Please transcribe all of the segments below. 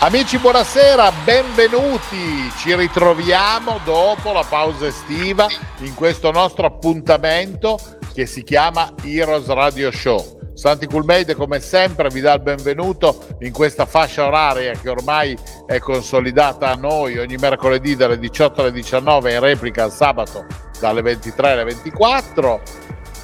Amici, buonasera, benvenuti. Ci ritroviamo dopo la pausa estiva in questo nostro appuntamento che si chiama Heroes Radio Show. Santi Coolmade come sempre vi dà il benvenuto in questa fascia oraria che ormai è consolidata a noi ogni mercoledì dalle 18 alle 19 in replica il sabato dalle 23 alle 24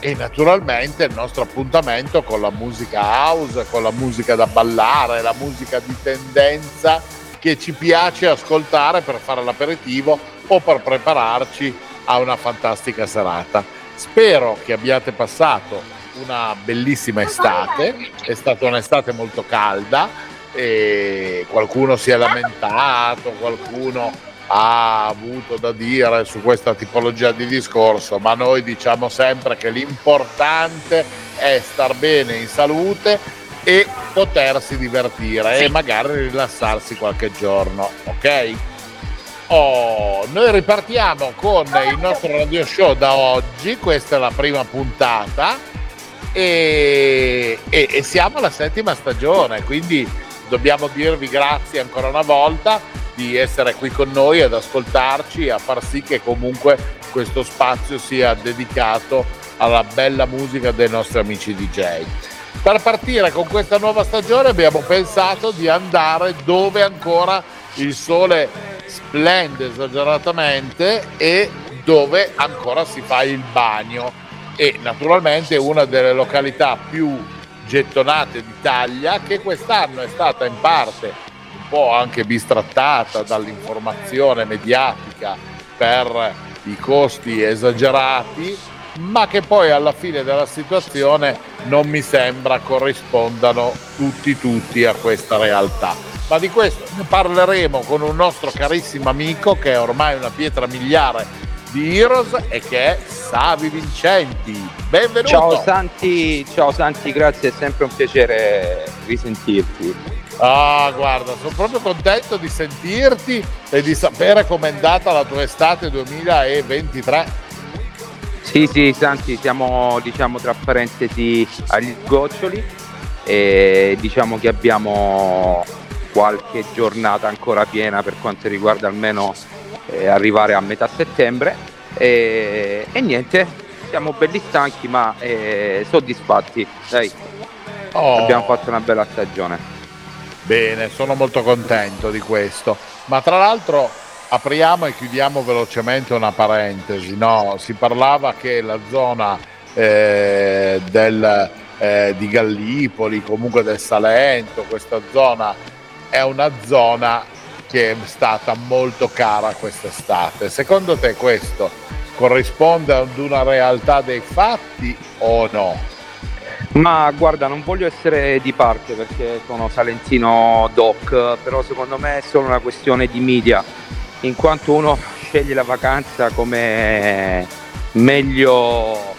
e naturalmente il nostro appuntamento con la musica house, con la musica da ballare, la musica di tendenza che ci piace ascoltare per fare l'aperitivo o per prepararci a una fantastica serata. Spero che abbiate passato una bellissima estate, è stata un'estate molto calda e qualcuno si è lamentato, qualcuno ha avuto da dire su questa tipologia di discorso, ma noi diciamo sempre che l'importante è star bene in salute e potersi divertire sì. e magari rilassarsi qualche giorno, ok? Oh, noi ripartiamo con il nostro radio show da oggi, questa è la prima puntata e, e, e siamo alla settima stagione, quindi dobbiamo dirvi grazie ancora una volta di essere qui con noi ad ascoltarci e a far sì che comunque questo spazio sia dedicato alla bella musica dei nostri amici DJ. Per partire con questa nuova stagione abbiamo pensato di andare dove ancora il sole splende esageratamente e dove ancora si fa il bagno e naturalmente una delle località più gettonate d'Italia che quest'anno è stata in parte po' anche bistrattata dall'informazione mediatica per i costi esagerati, ma che poi alla fine della situazione non mi sembra corrispondano tutti tutti a questa realtà. Ma di questo ne parleremo con un nostro carissimo amico che è ormai una pietra miliare di Heroes e che è Savi Vincenti. Benvenuto! Ciao Santi, ciao Santi, grazie, è sempre un piacere risentirti. Ah, guarda, sono proprio contento di sentirti e di sapere com'è andata la tua estate 2023. Sì, sì, Santi, siamo diciamo tra parentesi agli sgoccioli e diciamo che abbiamo qualche giornata ancora piena per quanto riguarda almeno eh, arrivare a metà settembre e, e, niente, siamo belli stanchi ma eh, soddisfatti, dai, oh. abbiamo fatto una bella stagione. Bene, sono molto contento di questo. Ma tra l'altro apriamo e chiudiamo velocemente una parentesi. No? Si parlava che la zona eh, del, eh, di Gallipoli, comunque del Salento, questa zona è una zona che è stata molto cara quest'estate. Secondo te questo corrisponde ad una realtà dei fatti o no? Ma guarda, non voglio essere di parte perché sono salentino doc, però secondo me è solo una questione di media, in quanto uno sceglie la vacanza come meglio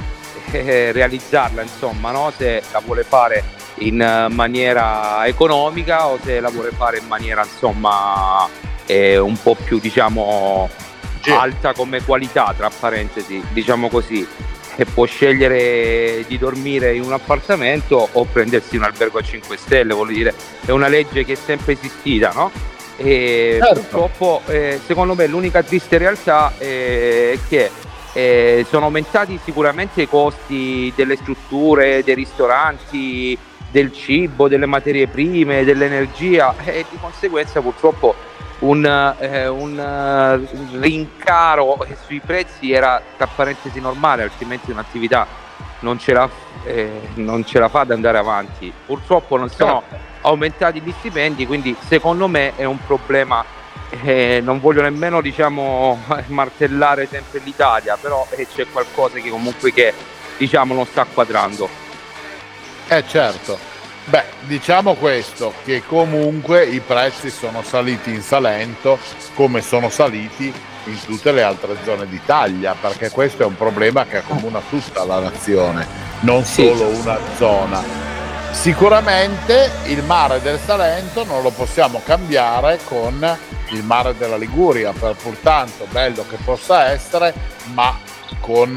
eh, realizzarla, insomma, no? se la vuole fare in maniera economica o se la vuole fare in maniera insomma eh, un po' più diciamo alta come qualità, tra parentesi, diciamo così e può scegliere di dormire in un appartamento o prendersi un albergo a 5 stelle, voglio dire, è una legge che è sempre esistita, no? E certo. purtroppo eh, secondo me l'unica triste realtà è che eh, sono aumentati sicuramente i costi delle strutture, dei ristoranti, del cibo, delle materie prime, dell'energia e di conseguenza purtroppo un, eh, un uh, rincaro sui prezzi era tra parentesi normale, altrimenti un'attività non ce, la, eh, non ce la fa ad andare avanti. Purtroppo non sono certo. aumentati gli stipendi, quindi secondo me è un problema. Eh, non voglio nemmeno diciamo, martellare sempre l'Italia, però eh, c'è qualcosa che comunque che, diciamo, non sta quadrando. Eh certo, Beh, diciamo questo, che comunque i prezzi sono saliti in Salento come sono saliti in tutte le altre zone d'Italia, perché questo è un problema che accomuna tutta la nazione, non solo una zona. Sicuramente il mare del Salento non lo possiamo cambiare con il mare della Liguria, per pur tanto bello che possa essere, ma con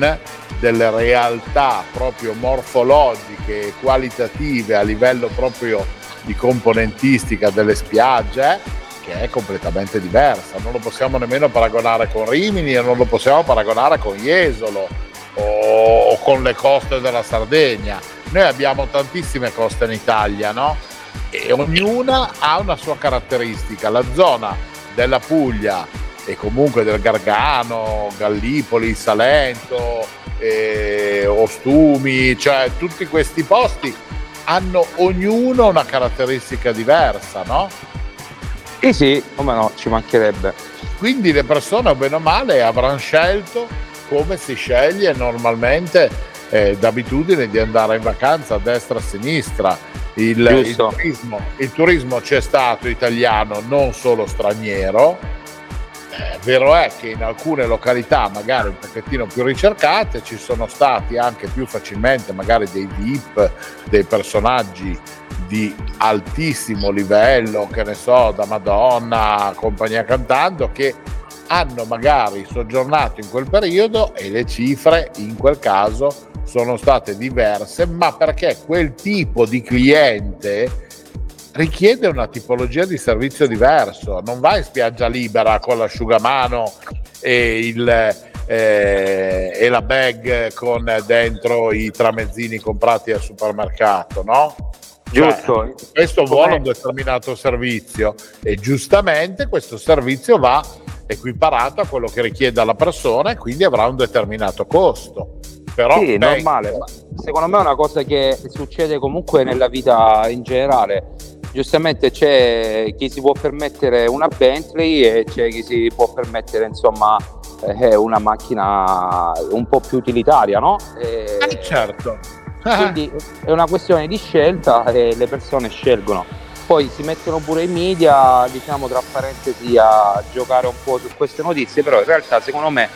delle realtà proprio morfologiche e qualitative a livello proprio di componentistica delle spiagge che è completamente diversa. Non lo possiamo nemmeno paragonare con Rimini e non lo possiamo paragonare con Jesolo o, con le coste della Sardegna. Noi abbiamo tantissime coste in Italia, no? E ognuna ha una sua caratteristica. La zona della Puglia e comunque del Gargano, Gallipoli, Salento, eh, Ostumi, cioè tutti questi posti hanno ognuno una caratteristica diversa, no? Sì, sì, come no, ci mancherebbe. Quindi le persone, bene o male, avranno scelto come si sceglie normalmente eh, d'abitudine di andare in vacanza a destra e a sinistra. Il, il, turismo, il turismo c'è stato italiano, non solo straniero, eh, vero è che in alcune località magari un pochettino più ricercate ci sono stati anche più facilmente magari dei VIP, dei personaggi di altissimo livello, che ne so, da Madonna, compagnia cantando, che hanno magari soggiornato in quel periodo e le cifre in quel caso sono state diverse, ma perché quel tipo di cliente richiede una tipologia di servizio diverso. Non vai in spiaggia libera con l'asciugamano e, il, eh, e la bag con dentro i tramezzini comprati al supermercato, no? Giusto. Cioè, questo vuole un determinato servizio e giustamente questo servizio va equiparato a quello che richiede la persona e quindi avrà un determinato costo. Però, sì, normale. Secondo me è una cosa che succede comunque nella vita in generale giustamente c'è chi si può permettere una Bentley e c'è chi si può permettere insomma eh, una macchina un po' più utilitaria, no? E, eh, certo. quindi è una questione di scelta e le persone scelgono. Poi si mettono pure i media, diciamo tra parentesi, a giocare un po' su queste notizie, però in realtà secondo me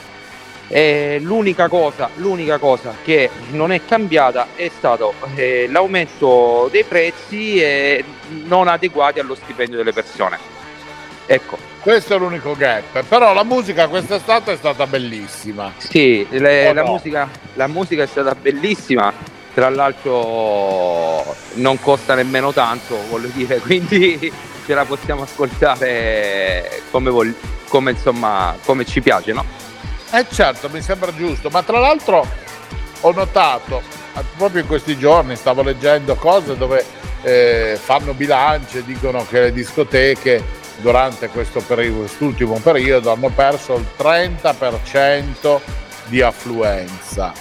eh, l'unica, cosa, l'unica, cosa, che non è cambiata è stato eh, l'aumento dei prezzi eh, non adeguati allo stipendio delle persone. Ecco. Questo è l'unico gap, però la musica quest'estate è stata bellissima. Sì, le, la, no? musica, la musica è stata bellissima, tra l'altro non costa nemmeno tanto, voglio dire, quindi ce la possiamo ascoltare come, vog- come, insomma, come ci piace, no? Eh certo, mi sembra giusto, ma tra l'altro ho notato, eh, proprio in questi giorni stavo leggendo cose dove eh, fanno bilanci e dicono che le discoteche durante questo periodo, quest'ultimo periodo hanno perso il 30% di affluenza.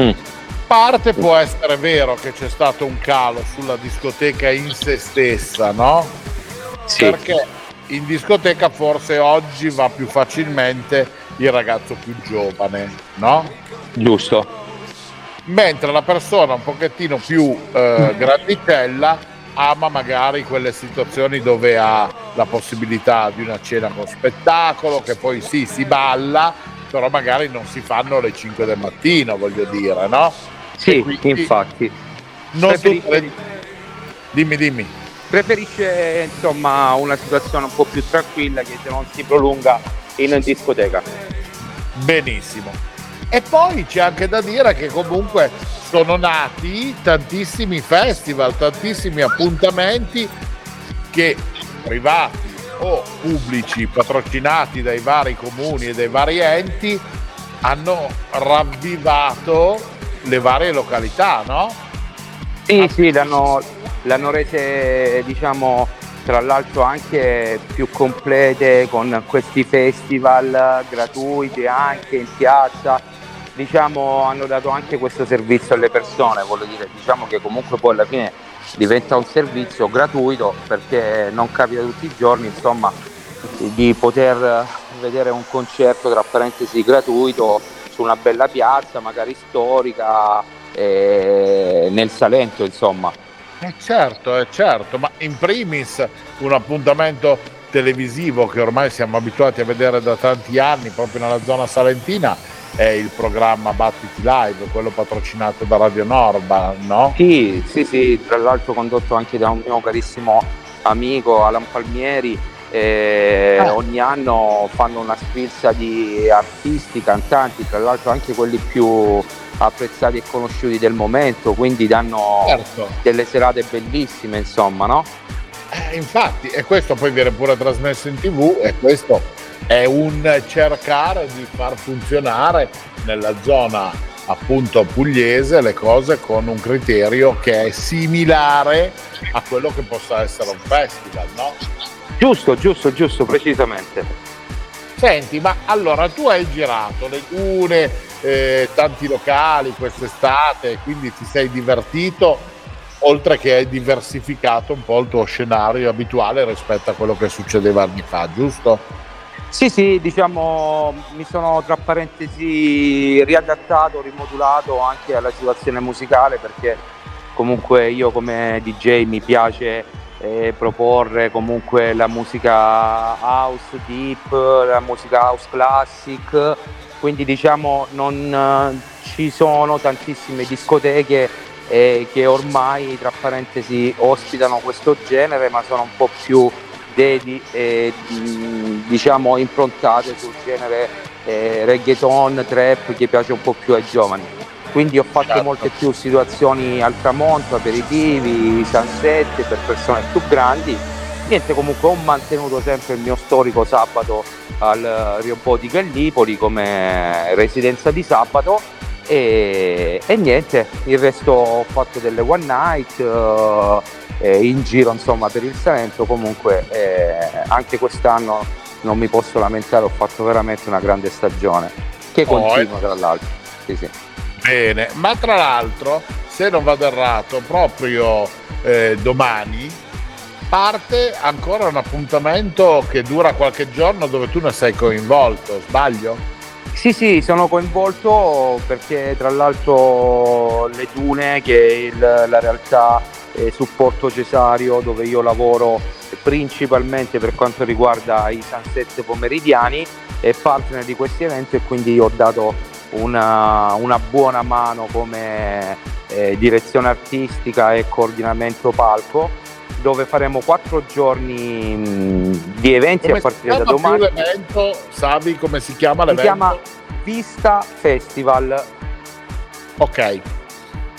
Mm. Parte può essere vero che c'è stato un calo sulla discoteca in se stessa, no? Sì. Perché in discoteca forse oggi va più facilmente il ragazzo più giovane, no? Giusto. Mentre la persona un pochettino più eh, grandicella ama magari quelle situazioni dove ha la possibilità di una cena con spettacolo, che poi sì, si balla, però magari non si fanno alle 5 del mattino, voglio dire, no? Sì, infatti. Non tutte... Dimmi, dimmi preferisce insomma una situazione un po' più tranquilla che non si prolunga in discoteca. Benissimo. E poi c'è anche da dire che comunque sono nati tantissimi festival, tantissimi appuntamenti che privati o pubblici patrocinati dai vari comuni e dai vari enti hanno ravvivato le varie località, no? Sì, sì, l'hanno, l'hanno rese diciamo tra l'altro anche più complete con questi festival gratuiti anche in piazza diciamo hanno dato anche questo servizio alle persone voglio dire diciamo che comunque poi alla fine diventa un servizio gratuito perché non capita tutti i giorni insomma di poter vedere un concerto tra parentesi gratuito su una bella piazza magari storica eh, nel Salento insomma. Eh certo, eh certo, ma in primis un appuntamento televisivo che ormai siamo abituati a vedere da tanti anni proprio nella zona salentina è il programma Battiti Live, quello patrocinato da Radio Norba, no? Sì, sì, sì, tra l'altro condotto anche da un mio carissimo amico Alan Palmieri. Eh, ah. Ogni anno fanno una sfilza di artisti, cantanti, tra l'altro anche quelli più apprezzati e conosciuti del momento, quindi danno certo. delle serate bellissime, insomma, no? Eh, infatti, e questo poi viene pure trasmesso in tv e questo è un cercare di far funzionare nella zona appunto pugliese le cose con un criterio che è similare a quello che possa essere un festival, no? Giusto, giusto, giusto, precisamente. Senti, ma allora tu hai girato le dune, eh, tanti locali quest'estate, quindi ti sei divertito, oltre che hai diversificato un po' il tuo scenario abituale rispetto a quello che succedeva anni fa, giusto? Sì, sì, diciamo mi sono tra parentesi riadattato, rimodulato anche alla situazione musicale perché comunque io come DJ mi piace eh, proporre comunque la musica house deep, la musica house classic, quindi diciamo non eh, ci sono tantissime discoteche eh, che ormai tra parentesi ospitano questo genere ma sono un po' più dedi, eh, diciamo improntate sul genere eh, reggaeton, trap che piace un po' più ai giovani. Quindi ho fatto certo. molte più situazioni al tramonto, aperitivi, sunset per persone più grandi. Niente, comunque ho mantenuto sempre il mio storico sabato al Riompo di Gallipoli come residenza di sabato e, e, niente, il resto ho fatto delle one night, eh, in giro insomma per il Salento comunque eh, anche quest'anno non mi posso lamentare ho fatto veramente una grande stagione che oh, continua tra l'altro sì, sì. Bene ma tra l'altro se non vado errato proprio eh, domani parte ancora un appuntamento che dura qualche giorno dove tu ne sei coinvolto sbaglio? Sì, sì, sono coinvolto perché tra l'altro le Dune, che è il, la realtà eh, supporto Cesario dove io lavoro principalmente per quanto riguarda i sunset pomeridiani e partner di questi eventi e quindi ho dato una, una buona mano come eh, direzione artistica e coordinamento palco dove faremo quattro giorni mh, di eventi come a partire da domani. l'evento, Savi, come si chiama l'evento? Si chiama Vista Festival. Ok.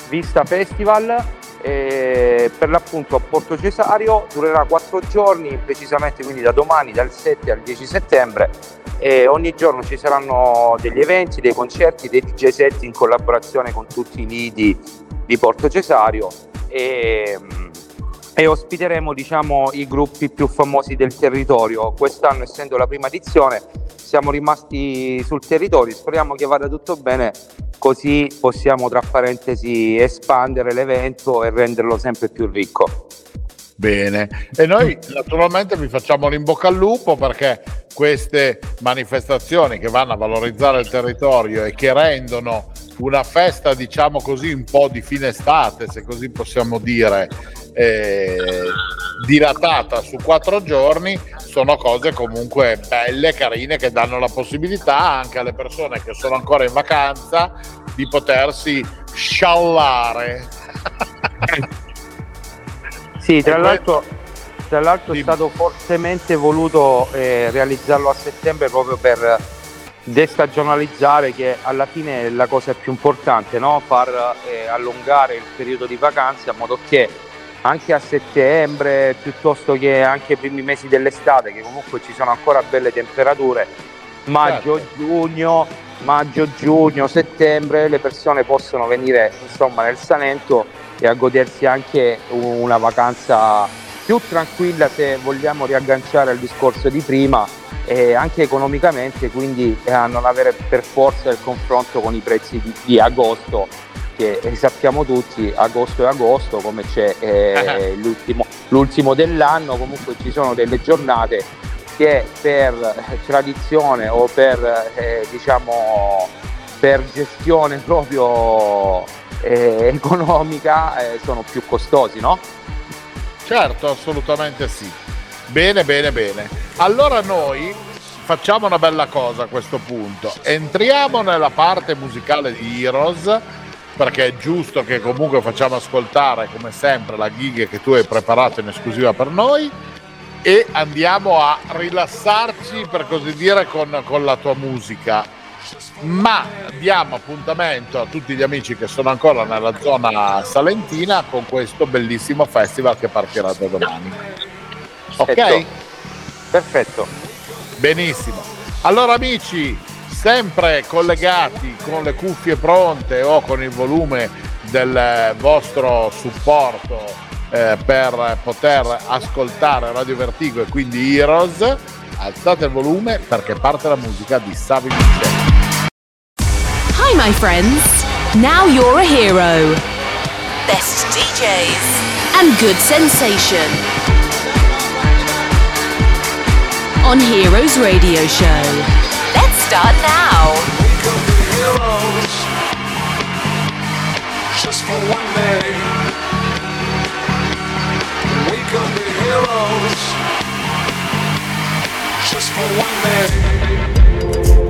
Vista Festival eh, per l'appunto a Porto Cesario durerà quattro giorni, precisamente quindi da domani, dal 7 al 10 settembre. E ogni giorno ci saranno degli eventi, dei concerti, dei DJ set in collaborazione con tutti i lidi di Porto Cesario. E, e ospiteremo diciamo, i gruppi più famosi del territorio. Quest'anno essendo la prima edizione siamo rimasti sul territorio, speriamo che vada tutto bene così possiamo tra parentesi espandere l'evento e renderlo sempre più ricco. Bene, e noi naturalmente vi facciamo l'in bocca al lupo perché queste manifestazioni che vanno a valorizzare il territorio e che rendono una festa, diciamo così, un po' di fine estate, se così possiamo dire, eh, dilatata su quattro giorni, sono cose comunque belle, carine, che danno la possibilità anche alle persone che sono ancora in vacanza di potersi sciallare. sì, tra l'altro, tra l'altro è stato fortemente voluto eh, realizzarlo a settembre proprio per destagionalizzare che alla fine è la cosa più importante, no? far eh, allungare il periodo di vacanze in modo che anche a settembre piuttosto che anche i primi mesi dell'estate che comunque ci sono ancora belle temperature maggio, certo. giugno maggio, giugno, settembre le persone possono venire insomma nel Salento e a godersi anche una vacanza più tranquilla se vogliamo riagganciare al discorso di prima e anche economicamente quindi a non avere per forza il confronto con i prezzi di, di agosto eh, sappiamo tutti agosto e agosto come c'è eh, l'ultimo, l'ultimo dell'anno comunque ci sono delle giornate che per tradizione o per eh, diciamo per gestione proprio eh, economica eh, sono più costosi, no? Certo, assolutamente sì. Bene, bene, bene. Allora noi facciamo una bella cosa a questo punto. Entriamo nella parte musicale di Heroes perché è giusto che comunque facciamo ascoltare come sempre la gig che tu hai preparato in esclusiva per noi. E andiamo a rilassarci per così dire con, con la tua musica. Ma diamo appuntamento a tutti gli amici che sono ancora nella zona salentina con questo bellissimo festival che partirà da domani. Ok? perfetto. Benissimo. Allora amici sempre collegati con le cuffie pronte o con il volume del vostro supporto eh, per poter ascoltare Radio Vertigo e quindi Heroes, alzate il volume perché parte la musica di Savi Michel. Hi my friends, now you're a hero. Best DJs and good sensation. On Heroes Radio Show. Start now. Heroes just for one day. Heroes just for one day.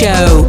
Vertigo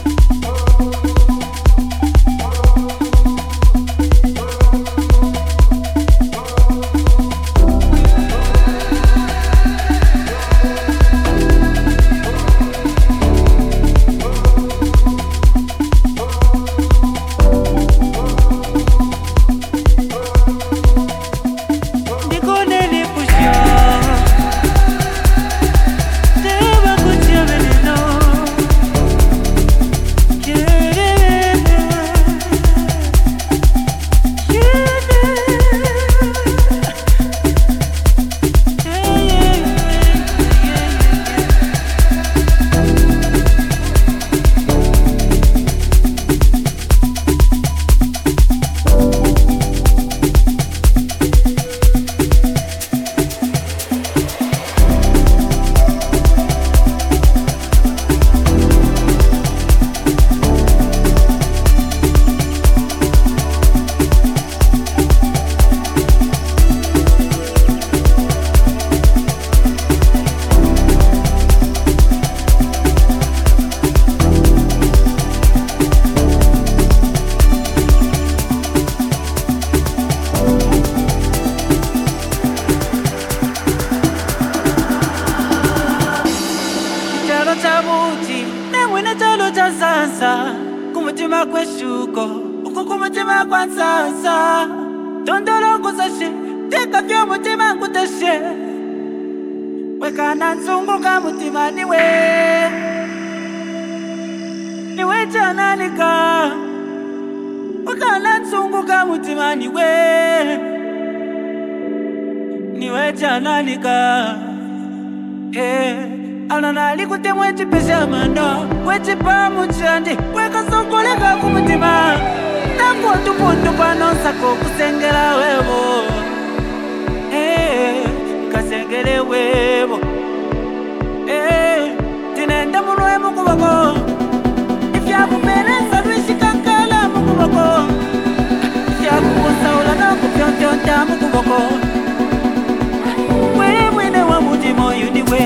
Uku kumutima kwa sansa tondolongozashe teka vyo mutima nkuteshe wekana nzunguka mutima niwe. Niwe chanalika wekana nzunguka mutima niwe. Niwe chananika hey. ananali kuti mwechipesha mano. Wechipamu chandi wekasongoleka kumutima ndapotupundu panonsaka okusengela webo nkasengele eh, webo eh, tinenda mulwe mukubako ifyakupereza lwishikakala mukubako ifyakukunsawula nakupyontyonta mukubako we mwine wa mutima oyudiwe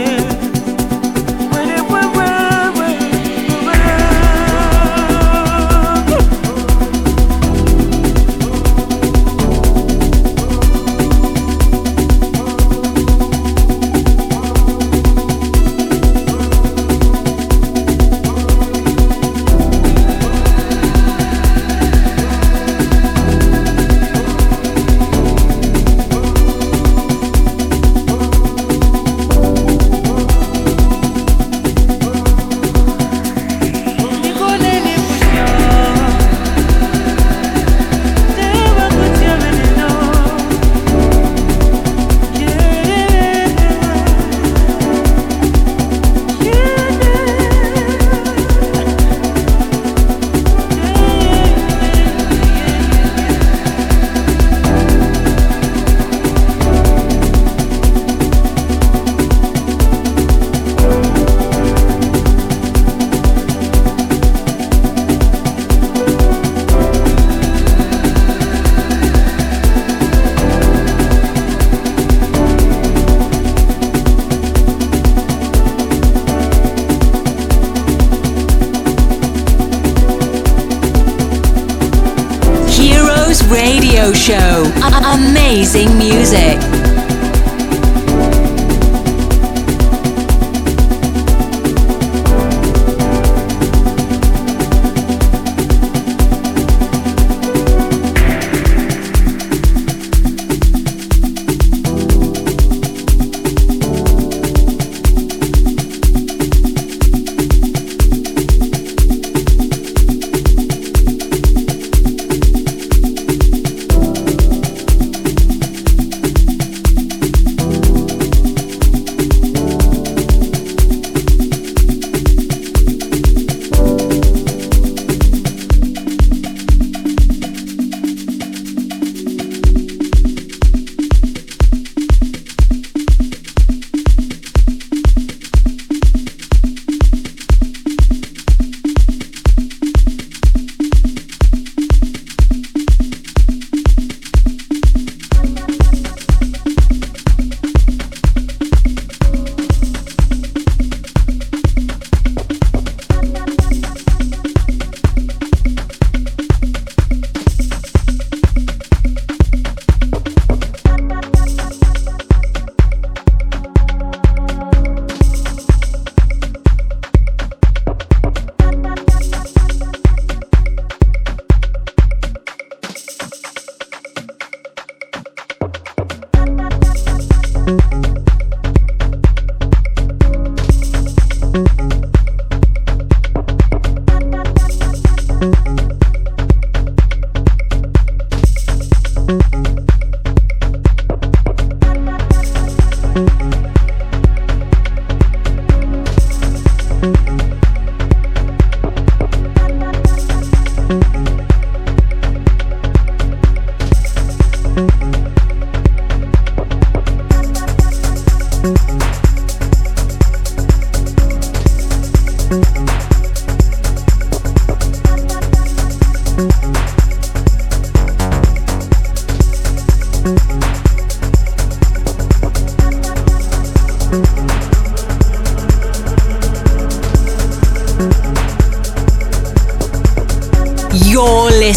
amazing music.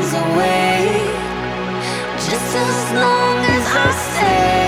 away. Just as long as I stay.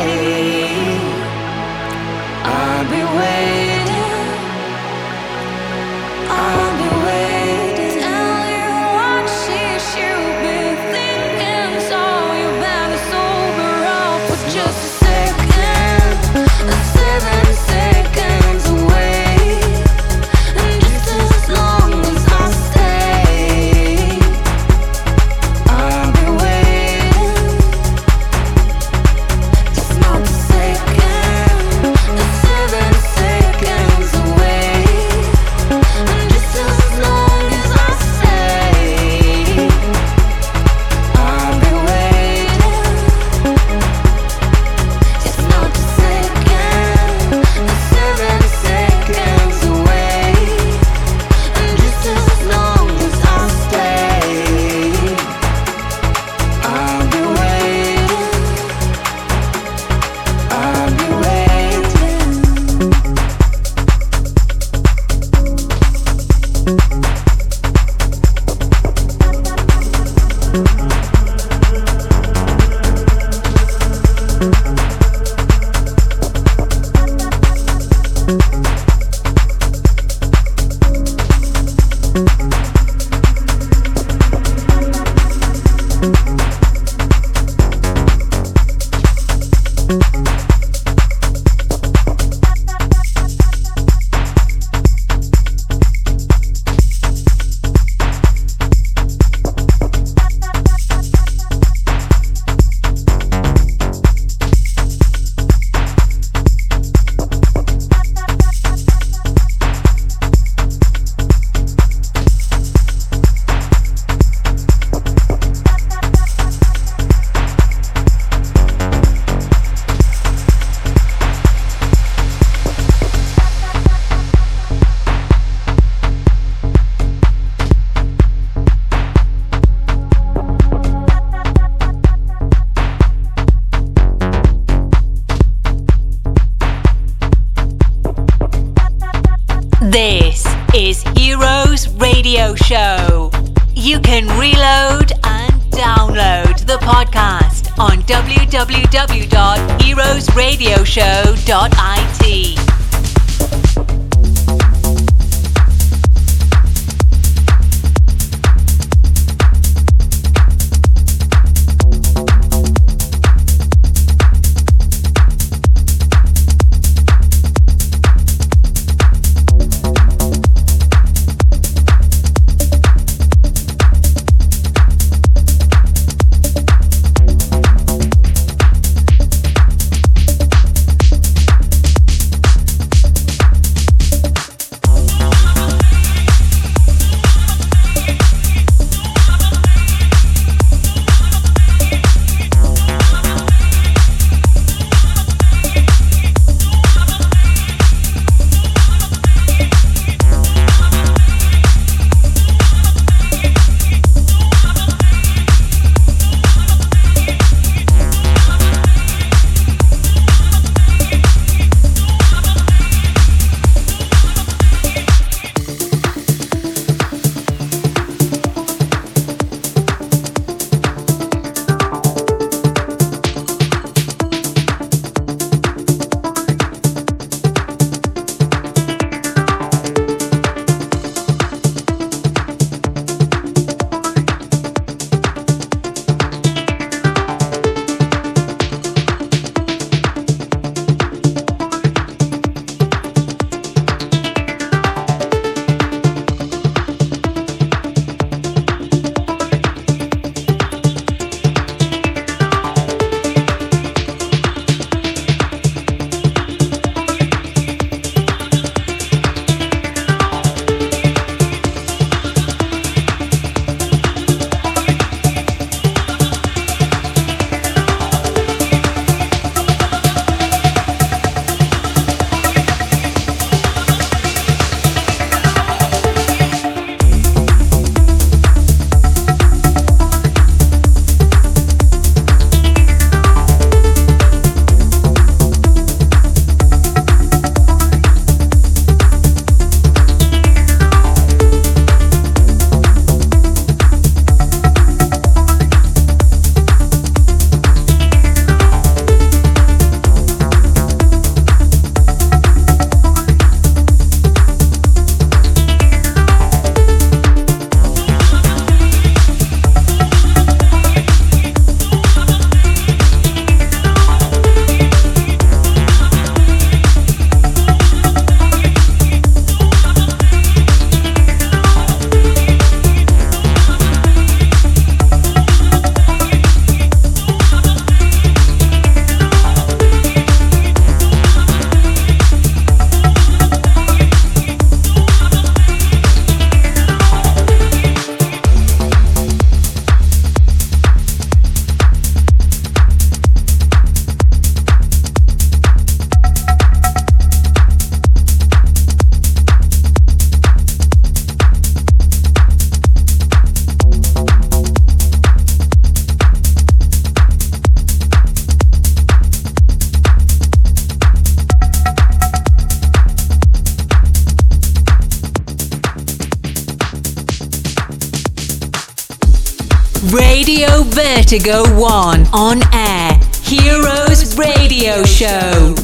Vertigo 1 on air. Heroes Radio Show.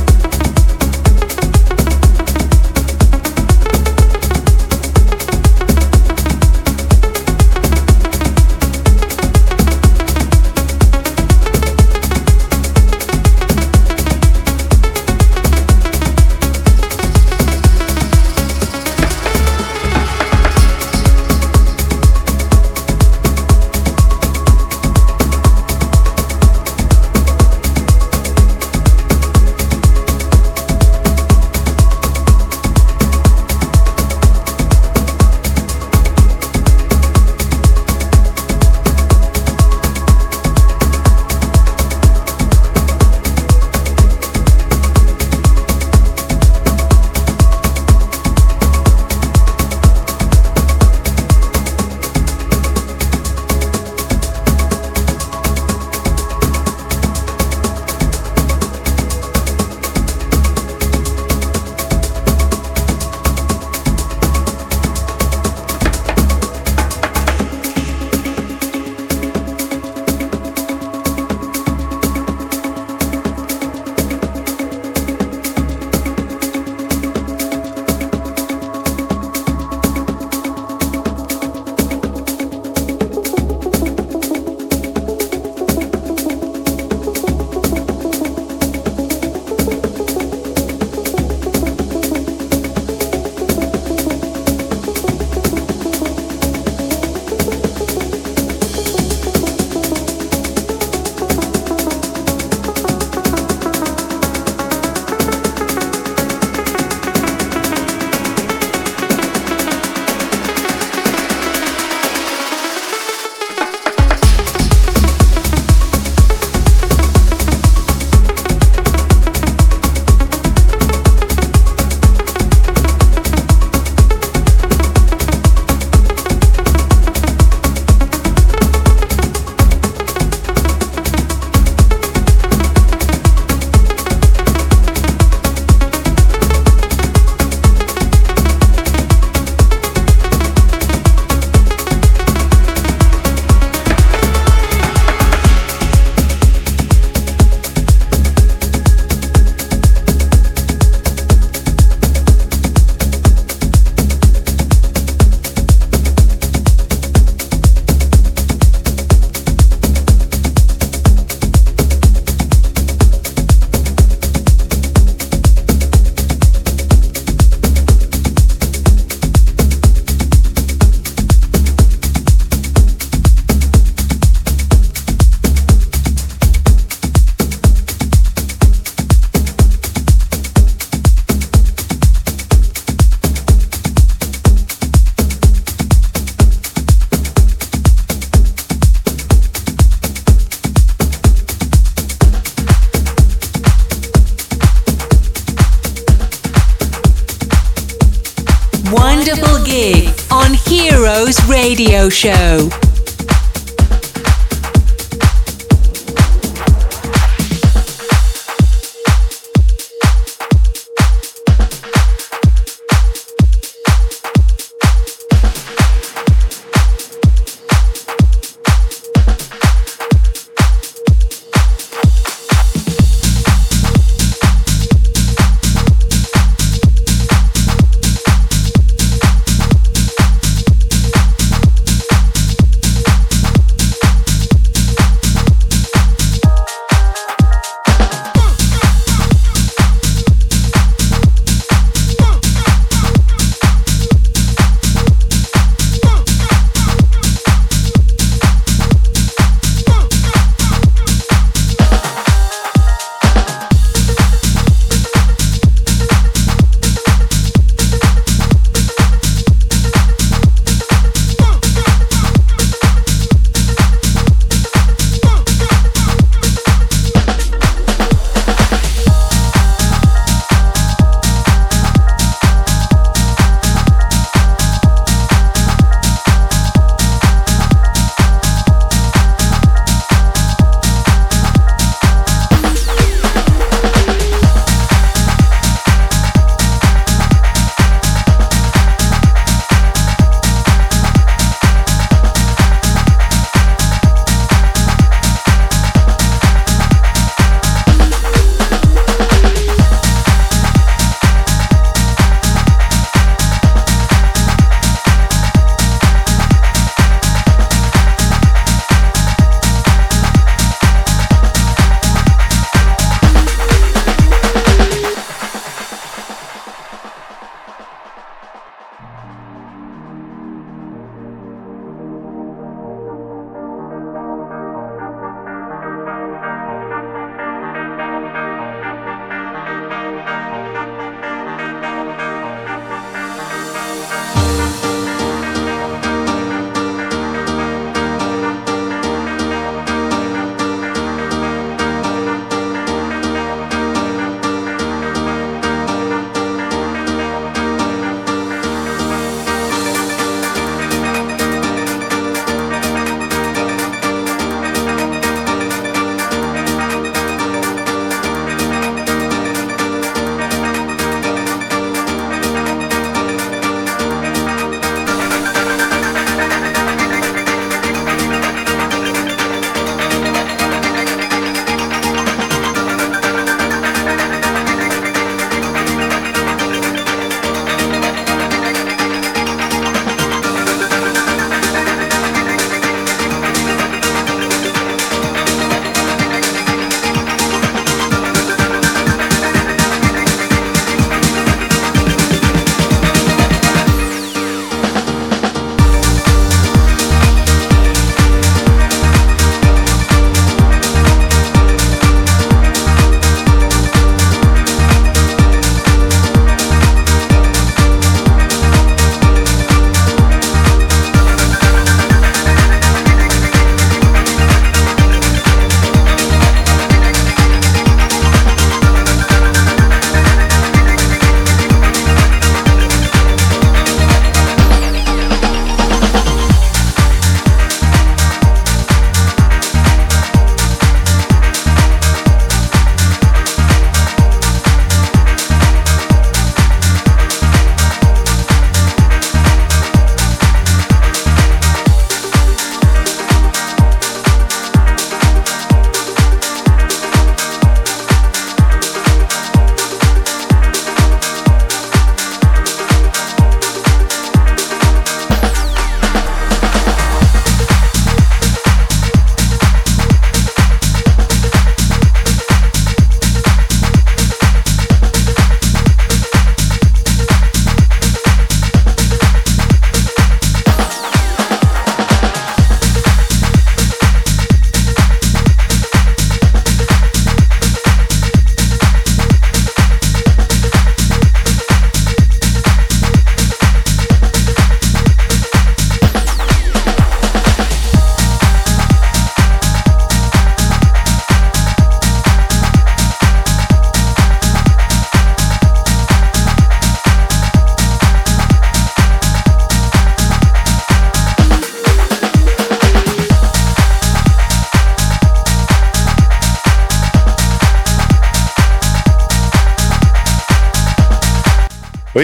Show.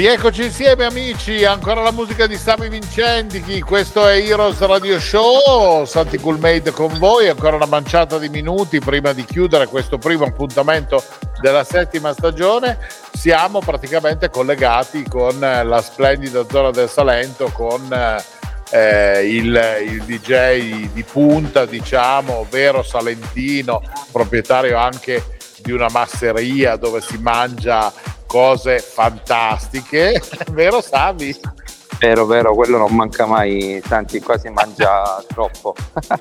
Rieccoci insieme amici, ancora la musica di Sami Vincenti, questo è Heroes Radio Show, Santi Coolmade con voi, ancora una manciata di minuti prima di chiudere questo primo appuntamento della settima stagione, siamo praticamente collegati con la splendida zona del Salento, con eh, il, il DJ di punta, diciamo, vero salentino, proprietario anche di una masseria dove si mangia cose fantastiche, vero Sami? Vero, vero, quello non manca mai, tanti qua si mangia troppo.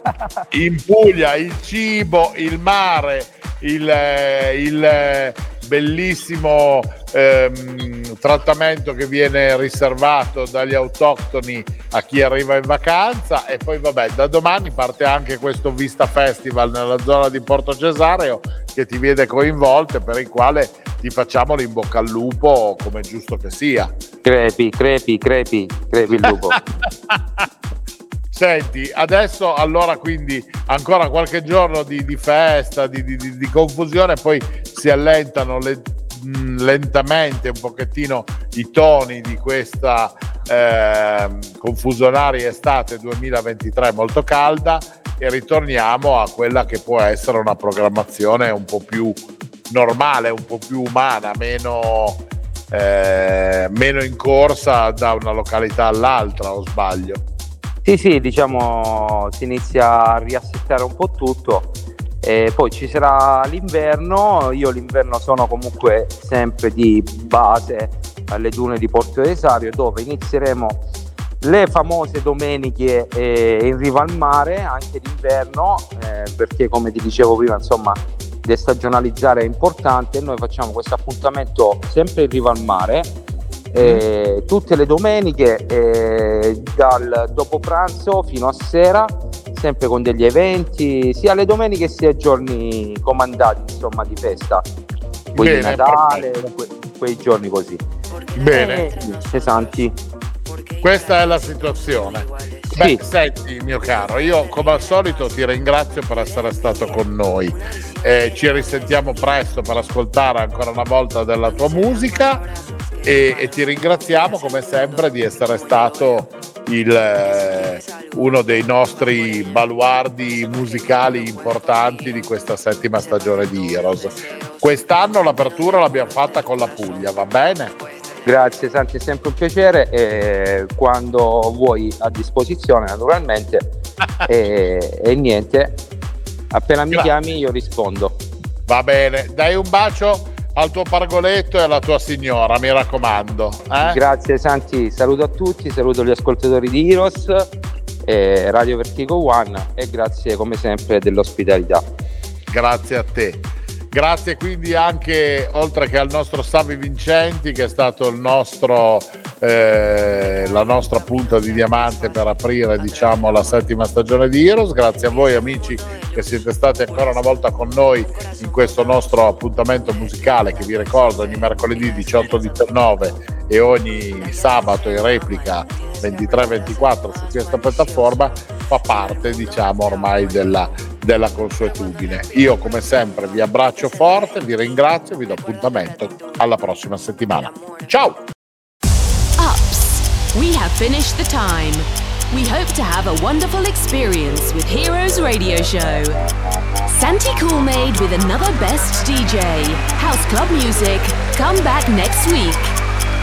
In Puglia il cibo, il mare, il, eh, il eh, bellissimo ehm, trattamento che viene riservato dagli autoctoni a chi arriva in vacanza e poi vabbè da domani parte anche questo Vista Festival nella zona di Porto Cesareo che ti vede coinvolto e per il quale ti facciamo bocca al lupo come giusto che sia. Crepi, crepi, crepi, crepi il lupo. Senti, adesso allora quindi ancora qualche giorno di, di festa, di, di, di, confusione, poi si allentano le, mh, lentamente un pochettino i toni di questa eh, confusionaria estate 2023 molto calda e ritorniamo a quella che può essere una programmazione un po' più normale, un po' più umana, meno, eh, meno in corsa da una località all'altra, o sbaglio? Sì, sì, diciamo si inizia a riassettare un po' tutto. E poi ci sarà l'inverno, io l'inverno sono comunque sempre di base alle dune di Porto Esario dove inizieremo le famose domeniche eh, in riva al mare anche d'inverno eh, perché come ti dicevo prima insomma destagionalizzare è importante. Noi facciamo questo appuntamento sempre in riva al mare, eh, tutte le domeniche, eh, dal dopo pranzo fino a sera, sempre con degli eventi, sia le domeniche sia i giorni comandati, insomma, di festa. Poi di Natale, que- quei giorni così. Bene. Eh, pesanti. Questa è la situazione. Beh, sì. senti mio caro, io come al solito ti ringrazio per essere stato con noi. Eh, ci risentiamo presto per ascoltare ancora una volta della tua musica e, e ti ringraziamo come sempre di essere stato il, eh, uno dei nostri baluardi musicali importanti di questa settima stagione di Heroes. Quest'anno l'apertura l'abbiamo fatta con la Puglia, va bene? Grazie Santi, è sempre un piacere e quando vuoi a disposizione naturalmente e, e, niente, appena mi Grazie. chiami io rispondo. Va bene, dai un bacio al tuo pargoletto e alla tua signora, mi raccomando. Eh? Grazie Santi, saluto a tutti, saluto gli ascoltatori di Heroes, e Radio Vertigo One e grazie come sempre dell'ospitalità. Grazie a te. Grazie quindi anche, oltre che al nostro Savi Vincenti, che è stato il nostro, eh, la nostra punta di diamante per aprire diciamo, la settima stagione di Heroes. Grazie a voi amici che siete stati ancora una volta con noi in questo nostro appuntamento musicale che vi ricordo ogni mercoledì 18-19 e ogni sabato in replica 23-24 su questa piattaforma fa parte diciamo ormai della, della consuetudine. Io come sempre vi abbraccio forte, vi ringrazio e vi do appuntamento alla prossima settimana. Ciao! Ups, we have finished the time. We hope to have a wonderful experience with Heroes Radio Show. Santi Coolmade with another best DJ. House Club Music. Come back next week.